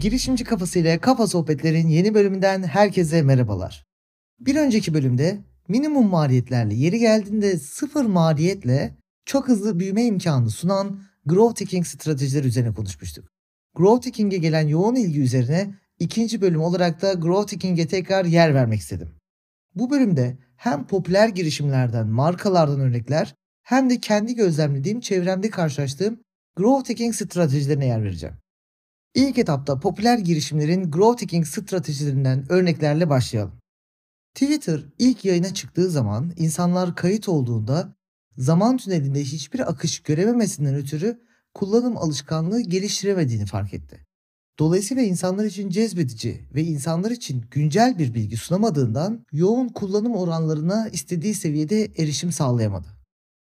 Girişimci kafasıyla Kafa Sohbetler'in yeni bölümünden herkese merhabalar. Bir önceki bölümde minimum maliyetlerle yeri geldiğinde sıfır maliyetle çok hızlı büyüme imkanı sunan Growth Hacking stratejiler üzerine konuşmuştuk. Growth Hacking'e gelen yoğun ilgi üzerine ikinci bölüm olarak da Growth Hacking'e tekrar yer vermek istedim. Bu bölümde hem popüler girişimlerden, markalardan örnekler hem de kendi gözlemlediğim, çevremde karşılaştığım Growth Hacking stratejilerine yer vereceğim. İlk etapta popüler girişimlerin growth hacking stratejilerinden örneklerle başlayalım. Twitter ilk yayına çıktığı zaman insanlar kayıt olduğunda zaman tünelinde hiçbir akış görememesinden ötürü kullanım alışkanlığı geliştiremediğini fark etti. Dolayısıyla insanlar için cezbedici ve insanlar için güncel bir bilgi sunamadığından yoğun kullanım oranlarına istediği seviyede erişim sağlayamadı.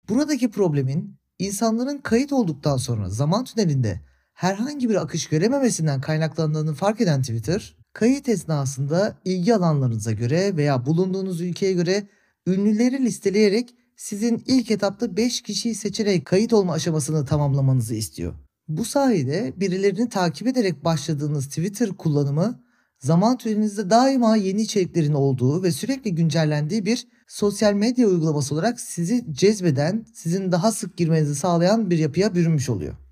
Buradaki problemin insanların kayıt olduktan sonra zaman tünelinde herhangi bir akış görememesinden kaynaklandığını fark eden Twitter, kayıt esnasında ilgi alanlarınıza göre veya bulunduğunuz ülkeye göre ünlüleri listeleyerek sizin ilk etapta 5 kişiyi seçerek kayıt olma aşamasını tamamlamanızı istiyor. Bu sayede birilerini takip ederek başladığınız Twitter kullanımı zaman tünelinizde daima yeni içeriklerin olduğu ve sürekli güncellendiği bir sosyal medya uygulaması olarak sizi cezbeden, sizin daha sık girmenizi sağlayan bir yapıya bürünmüş oluyor.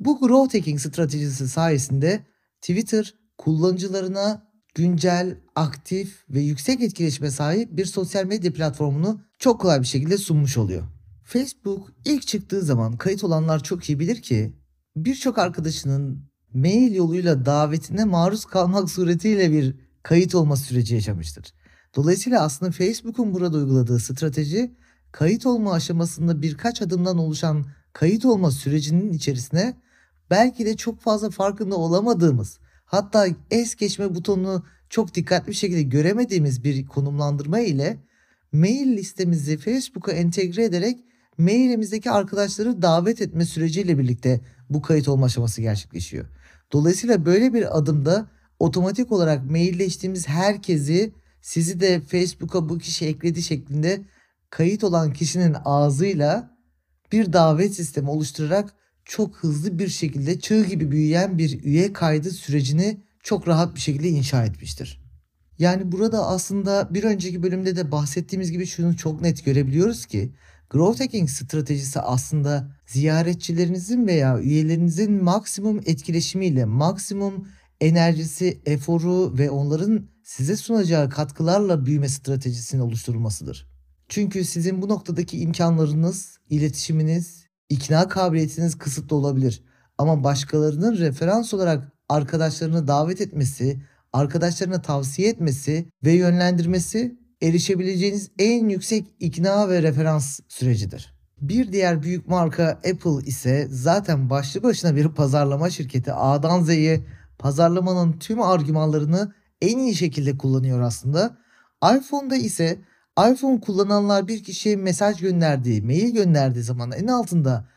Bu growth hacking stratejisi sayesinde Twitter kullanıcılarına güncel, aktif ve yüksek etkileşime sahip bir sosyal medya platformunu çok kolay bir şekilde sunmuş oluyor. Facebook ilk çıktığı zaman kayıt olanlar çok iyi bilir ki birçok arkadaşının mail yoluyla davetine maruz kalmak suretiyle bir kayıt olma süreci yaşamıştır. Dolayısıyla aslında Facebook'un burada uyguladığı strateji kayıt olma aşamasında birkaç adımdan oluşan kayıt olma sürecinin içerisine belki de çok fazla farkında olamadığımız hatta es geçme butonunu çok dikkatli bir şekilde göremediğimiz bir konumlandırma ile mail listemizi Facebook'a entegre ederek mailimizdeki arkadaşları davet etme süreciyle birlikte bu kayıt olma aşaması gerçekleşiyor. Dolayısıyla böyle bir adımda otomatik olarak mailleştiğimiz herkesi sizi de Facebook'a bu kişi ekledi şeklinde kayıt olan kişinin ağzıyla bir davet sistemi oluşturarak çok hızlı bir şekilde çığ gibi büyüyen bir üye kaydı sürecini çok rahat bir şekilde inşa etmiştir. Yani burada aslında bir önceki bölümde de bahsettiğimiz gibi şunu çok net görebiliyoruz ki Growth Hacking stratejisi aslında ziyaretçilerinizin veya üyelerinizin maksimum etkileşimiyle, maksimum enerjisi, eforu ve onların size sunacağı katkılarla büyüme stratejisinin oluşturulmasıdır. Çünkü sizin bu noktadaki imkanlarınız, iletişiminiz, ikna kabiliyetiniz kısıtlı olabilir. Ama başkalarının referans olarak arkadaşlarını davet etmesi, arkadaşlarına tavsiye etmesi ve yönlendirmesi erişebileceğiniz en yüksek ikna ve referans sürecidir. Bir diğer büyük marka Apple ise zaten başlı başına bir pazarlama şirketi A'dan Z'ye pazarlamanın tüm argümanlarını en iyi şekilde kullanıyor aslında. iPhone'da ise iPhone kullananlar bir kişiye mesaj gönderdiği, mail gönderdiği zaman en altında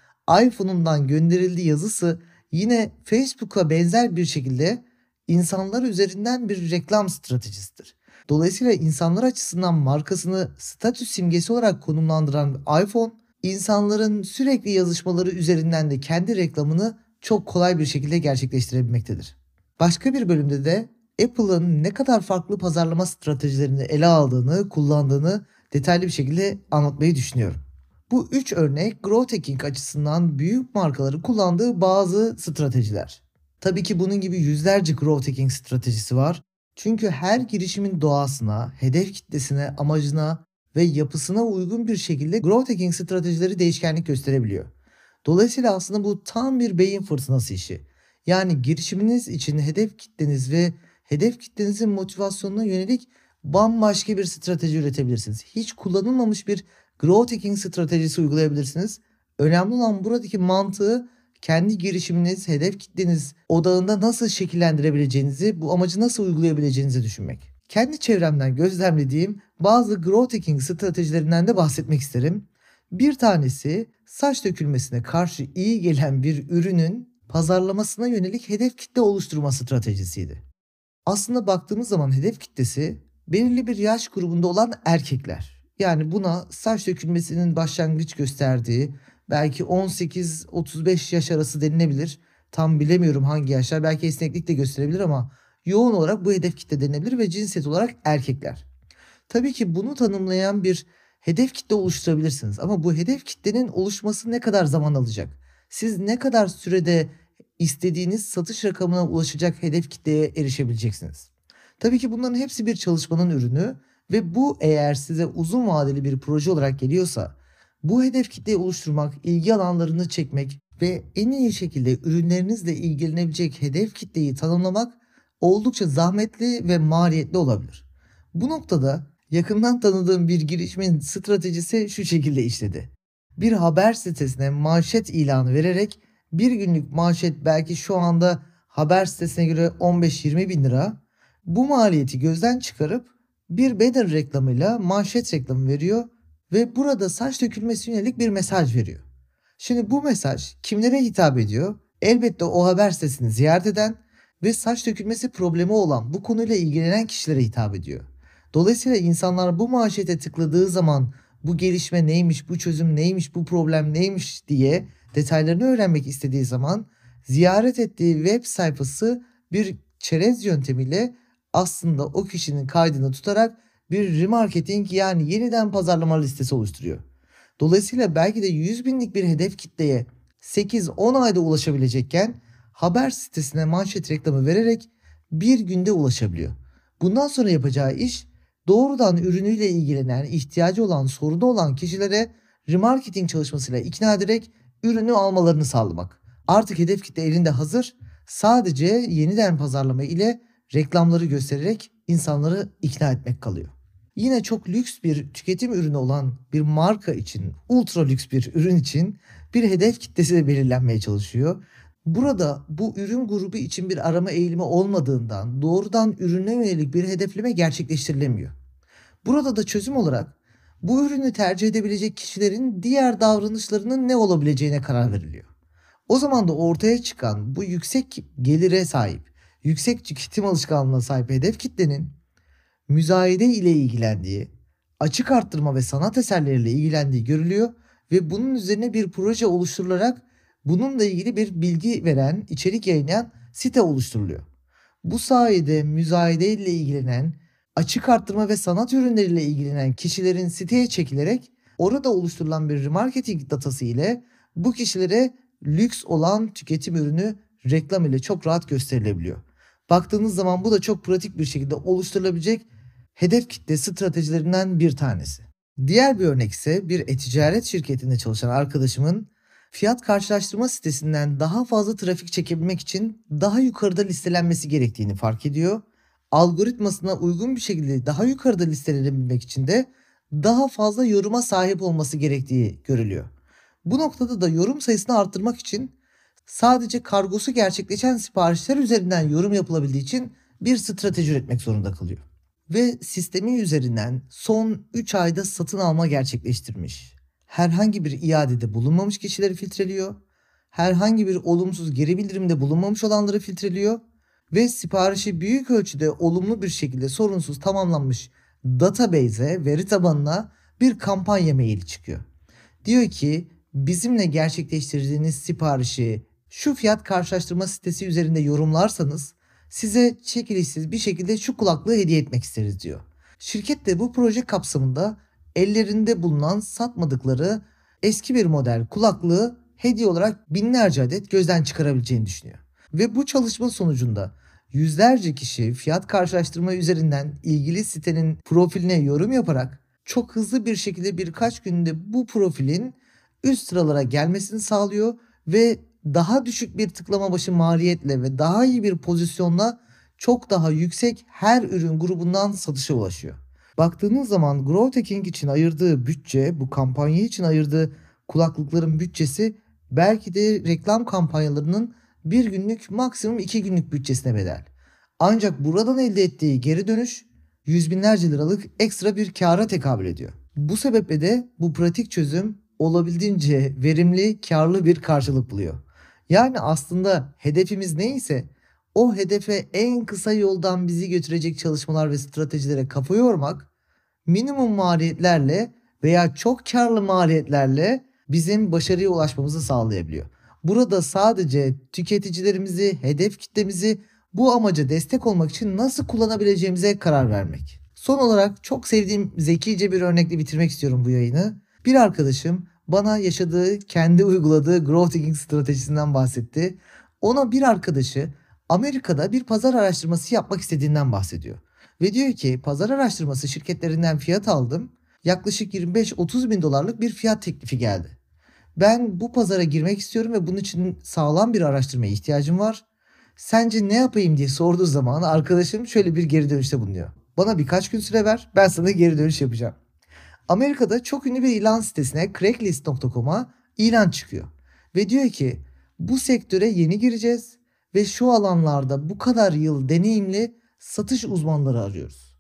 iPhone'undan gönderildiği yazısı yine Facebook'a benzer bir şekilde insanlar üzerinden bir reklam stratejisidir. Dolayısıyla insanlar açısından markasını statüs simgesi olarak konumlandıran iPhone, insanların sürekli yazışmaları üzerinden de kendi reklamını çok kolay bir şekilde gerçekleştirebilmektedir. Başka bir bölümde de Apple'ın ne kadar farklı pazarlama stratejilerini ele aldığını, kullandığını detaylı bir şekilde anlatmayı düşünüyorum. Bu üç örnek growth hacking açısından büyük markaların kullandığı bazı stratejiler. Tabii ki bunun gibi yüzlerce growth hacking stratejisi var. Çünkü her girişimin doğasına, hedef kitlesine, amacına ve yapısına uygun bir şekilde growth hacking stratejileri değişkenlik gösterebiliyor. Dolayısıyla aslında bu tam bir beyin fırtınası işi. Yani girişiminiz için hedef kitleniz ve hedef kitlenizin motivasyonuna yönelik bambaşka bir strateji üretebilirsiniz. Hiç kullanılmamış bir growth hacking stratejisi uygulayabilirsiniz. Önemli olan buradaki mantığı kendi girişiminiz, hedef kitleniz odağında nasıl şekillendirebileceğinizi, bu amacı nasıl uygulayabileceğinizi düşünmek. Kendi çevremden gözlemlediğim bazı growth hacking stratejilerinden de bahsetmek isterim. Bir tanesi saç dökülmesine karşı iyi gelen bir ürünün pazarlamasına yönelik hedef kitle oluşturma stratejisiydi. Aslında baktığımız zaman hedef kitlesi belirli bir yaş grubunda olan erkekler. Yani buna saç dökülmesinin başlangıç gösterdiği belki 18-35 yaş arası denilebilir. tam bilemiyorum hangi yaşlar belki esneklik de gösterebilir ama yoğun olarak bu hedef kitle denilebilir ve cinsiyet olarak erkekler. Tabii ki bunu tanımlayan bir hedef kitle oluşturabilirsiniz ama bu hedef kitlenin oluşması ne kadar zaman alacak? Siz ne kadar sürede istediğiniz satış rakamına ulaşacak hedef kitleye erişebileceksiniz? Tabii ki bunların hepsi bir çalışmanın ürünü ve bu eğer size uzun vadeli bir proje olarak geliyorsa bu hedef kitleyi oluşturmak, ilgi alanlarını çekmek ve en iyi şekilde ürünlerinizle ilgilenebilecek hedef kitleyi tanımlamak oldukça zahmetli ve maliyetli olabilir. Bu noktada yakından tanıdığım bir girişimin stratejisi şu şekilde işledi. Bir haber sitesine manşet ilanı vererek bir günlük manşet belki şu anda haber sitesine göre 15-20 bin lira. Bu maliyeti gözden çıkarıp bir banner reklamıyla manşet reklamı veriyor ve burada saç dökülmesi yönelik bir mesaj veriyor. Şimdi bu mesaj kimlere hitap ediyor? Elbette o haber sitesini ziyaret eden ve saç dökülmesi problemi olan bu konuyla ilgilenen kişilere hitap ediyor. Dolayısıyla insanlar bu manşete tıkladığı zaman bu gelişme neymiş, bu çözüm neymiş, bu problem neymiş diye detaylarını öğrenmek istediği zaman ziyaret ettiği web sayfası bir çerez yöntemiyle aslında o kişinin kaydını tutarak bir remarketing yani yeniden pazarlama listesi oluşturuyor. Dolayısıyla belki de 100 binlik bir hedef kitleye 8-10 ayda ulaşabilecekken haber sitesine manşet reklamı vererek bir günde ulaşabiliyor. Bundan sonra yapacağı iş doğrudan ürünüyle ilgilenen, ihtiyacı olan, sorunu olan kişilere remarketing çalışmasıyla ikna ederek ürünü almalarını sağlamak. Artık hedef kitle elinde hazır. Sadece yeniden pazarlama ile reklamları göstererek insanları ikna etmek kalıyor. Yine çok lüks bir tüketim ürünü olan bir marka için, ultra lüks bir ürün için bir hedef kitlesi de belirlenmeye çalışıyor. Burada bu ürün grubu için bir arama eğilimi olmadığından doğrudan ürüne yönelik bir hedefleme gerçekleştirilemiyor. Burada da çözüm olarak bu ürünü tercih edebilecek kişilerin diğer davranışlarının ne olabileceğine karar veriliyor. O zaman da ortaya çıkan bu yüksek gelire sahip, yüksek tüketim alışkanlığına sahip hedef kitlenin müzayede ile ilgilendiği, açık arttırma ve sanat eserleriyle ilgilendiği görülüyor ve bunun üzerine bir proje oluşturularak bununla ilgili bir bilgi veren, içerik yayınlayan site oluşturuluyor. Bu sayede müzayede ile ilgilenen, açık arttırma ve sanat ürünleriyle ilgilenen kişilerin siteye çekilerek orada oluşturulan bir remarketing datası ile bu kişilere lüks olan tüketim ürünü reklam ile çok rahat gösterilebiliyor. Baktığınız zaman bu da çok pratik bir şekilde oluşturulabilecek hedef kitle stratejilerinden bir tanesi. Diğer bir örnek ise bir e-ticaret şirketinde çalışan arkadaşımın fiyat karşılaştırma sitesinden daha fazla trafik çekebilmek için daha yukarıda listelenmesi gerektiğini fark ediyor. Algoritmasına uygun bir şekilde daha yukarıda listelenebilmek için de daha fazla yoruma sahip olması gerektiği görülüyor. Bu noktada da yorum sayısını arttırmak için sadece kargosu gerçekleşen siparişler üzerinden yorum yapılabildiği için bir strateji üretmek zorunda kalıyor. Ve sistemi üzerinden son 3 ayda satın alma gerçekleştirmiş. Herhangi bir iadede bulunmamış kişileri filtreliyor. Herhangi bir olumsuz geri bildirimde bulunmamış olanları filtreliyor ve siparişi büyük ölçüde olumlu bir şekilde sorunsuz tamamlanmış database'e, veri tabanına bir kampanya maili çıkıyor. Diyor ki bizimle gerçekleştirdiğiniz siparişi şu fiyat karşılaştırma sitesi üzerinde yorumlarsanız size çekilişsiz bir şekilde şu kulaklığı hediye etmek isteriz diyor. Şirket de bu proje kapsamında ellerinde bulunan satmadıkları eski bir model kulaklığı hediye olarak binlerce adet gözden çıkarabileceğini düşünüyor. Ve bu çalışma sonucunda yüzlerce kişi fiyat karşılaştırma üzerinden ilgili sitenin profiline yorum yaparak çok hızlı bir şekilde birkaç günde bu profilin üst sıralara gelmesini sağlıyor ve daha düşük bir tıklama başı maliyetle ve daha iyi bir pozisyonla çok daha yüksek her ürün grubundan satışa ulaşıyor. Baktığınız zaman Growth Hacking için ayırdığı bütçe, bu kampanya için ayırdığı kulaklıkların bütçesi belki de reklam kampanyalarının bir günlük maksimum iki günlük bütçesine bedel. Ancak buradan elde ettiği geri dönüş yüz binlerce liralık ekstra bir kâra tekabül ediyor. Bu sebeple de bu pratik çözüm olabildiğince verimli, karlı bir karşılık buluyor. Yani aslında hedefimiz neyse o hedefe en kısa yoldan bizi götürecek çalışmalar ve stratejilere kafa yormak minimum maliyetlerle veya çok karlı maliyetlerle bizim başarıya ulaşmamızı sağlayabiliyor. Burada sadece tüketicilerimizi, hedef kitlemizi bu amaca destek olmak için nasıl kullanabileceğimize karar vermek. Son olarak çok sevdiğim zekice bir örnekle bitirmek istiyorum bu yayını. Bir arkadaşım bana yaşadığı, kendi uyguladığı growth hacking stratejisinden bahsetti. Ona bir arkadaşı Amerika'da bir pazar araştırması yapmak istediğinden bahsediyor. Ve diyor ki pazar araştırması şirketlerinden fiyat aldım. Yaklaşık 25-30 bin dolarlık bir fiyat teklifi geldi. Ben bu pazara girmek istiyorum ve bunun için sağlam bir araştırmaya ihtiyacım var. Sence ne yapayım diye sorduğu zaman arkadaşım şöyle bir geri dönüşte bulunuyor. Bana birkaç gün süre ver ben sana geri dönüş yapacağım. Amerika'da çok ünlü bir ilan sitesine craigslist.com'a ilan çıkıyor. Ve diyor ki bu sektöre yeni gireceğiz ve şu alanlarda bu kadar yıl deneyimli satış uzmanları arıyoruz.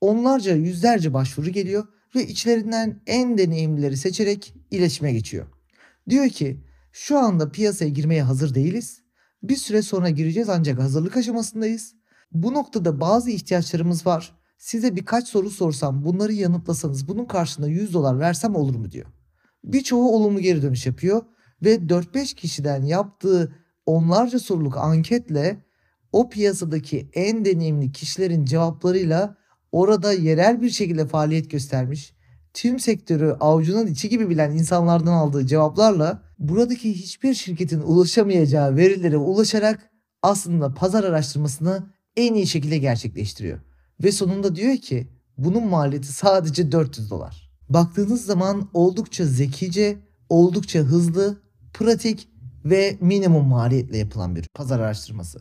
Onlarca yüzlerce başvuru geliyor ve içlerinden en deneyimlileri seçerek iletişime geçiyor. Diyor ki şu anda piyasaya girmeye hazır değiliz. Bir süre sonra gireceğiz ancak hazırlık aşamasındayız. Bu noktada bazı ihtiyaçlarımız var. Size birkaç soru sorsam bunları yanıtlasanız bunun karşılığında 100 dolar versem olur mu diyor. Birçoğu olumlu geri dönüş yapıyor ve 4-5 kişiden yaptığı onlarca soruluk anketle o piyasadaki en deneyimli kişilerin cevaplarıyla orada yerel bir şekilde faaliyet göstermiş, tüm sektörü avucunun içi gibi bilen insanlardan aldığı cevaplarla buradaki hiçbir şirketin ulaşamayacağı verilere ulaşarak aslında pazar araştırmasını en iyi şekilde gerçekleştiriyor. Ve sonunda diyor ki bunun maliyeti sadece 400 dolar. Baktığınız zaman oldukça zekice, oldukça hızlı, pratik ve minimum maliyetle yapılan bir pazar araştırması.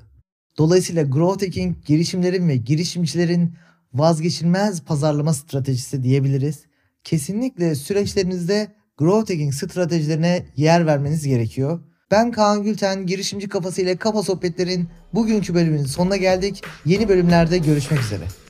Dolayısıyla growth hacking girişimlerin ve girişimcilerin vazgeçilmez pazarlama stratejisi diyebiliriz. Kesinlikle süreçlerinizde growth hacking stratejilerine yer vermeniz gerekiyor. Ben Kaan Gülten, girişimci kafası ile kafa sohbetlerin bugünkü bölümünün sonuna geldik. Yeni bölümlerde görüşmek üzere.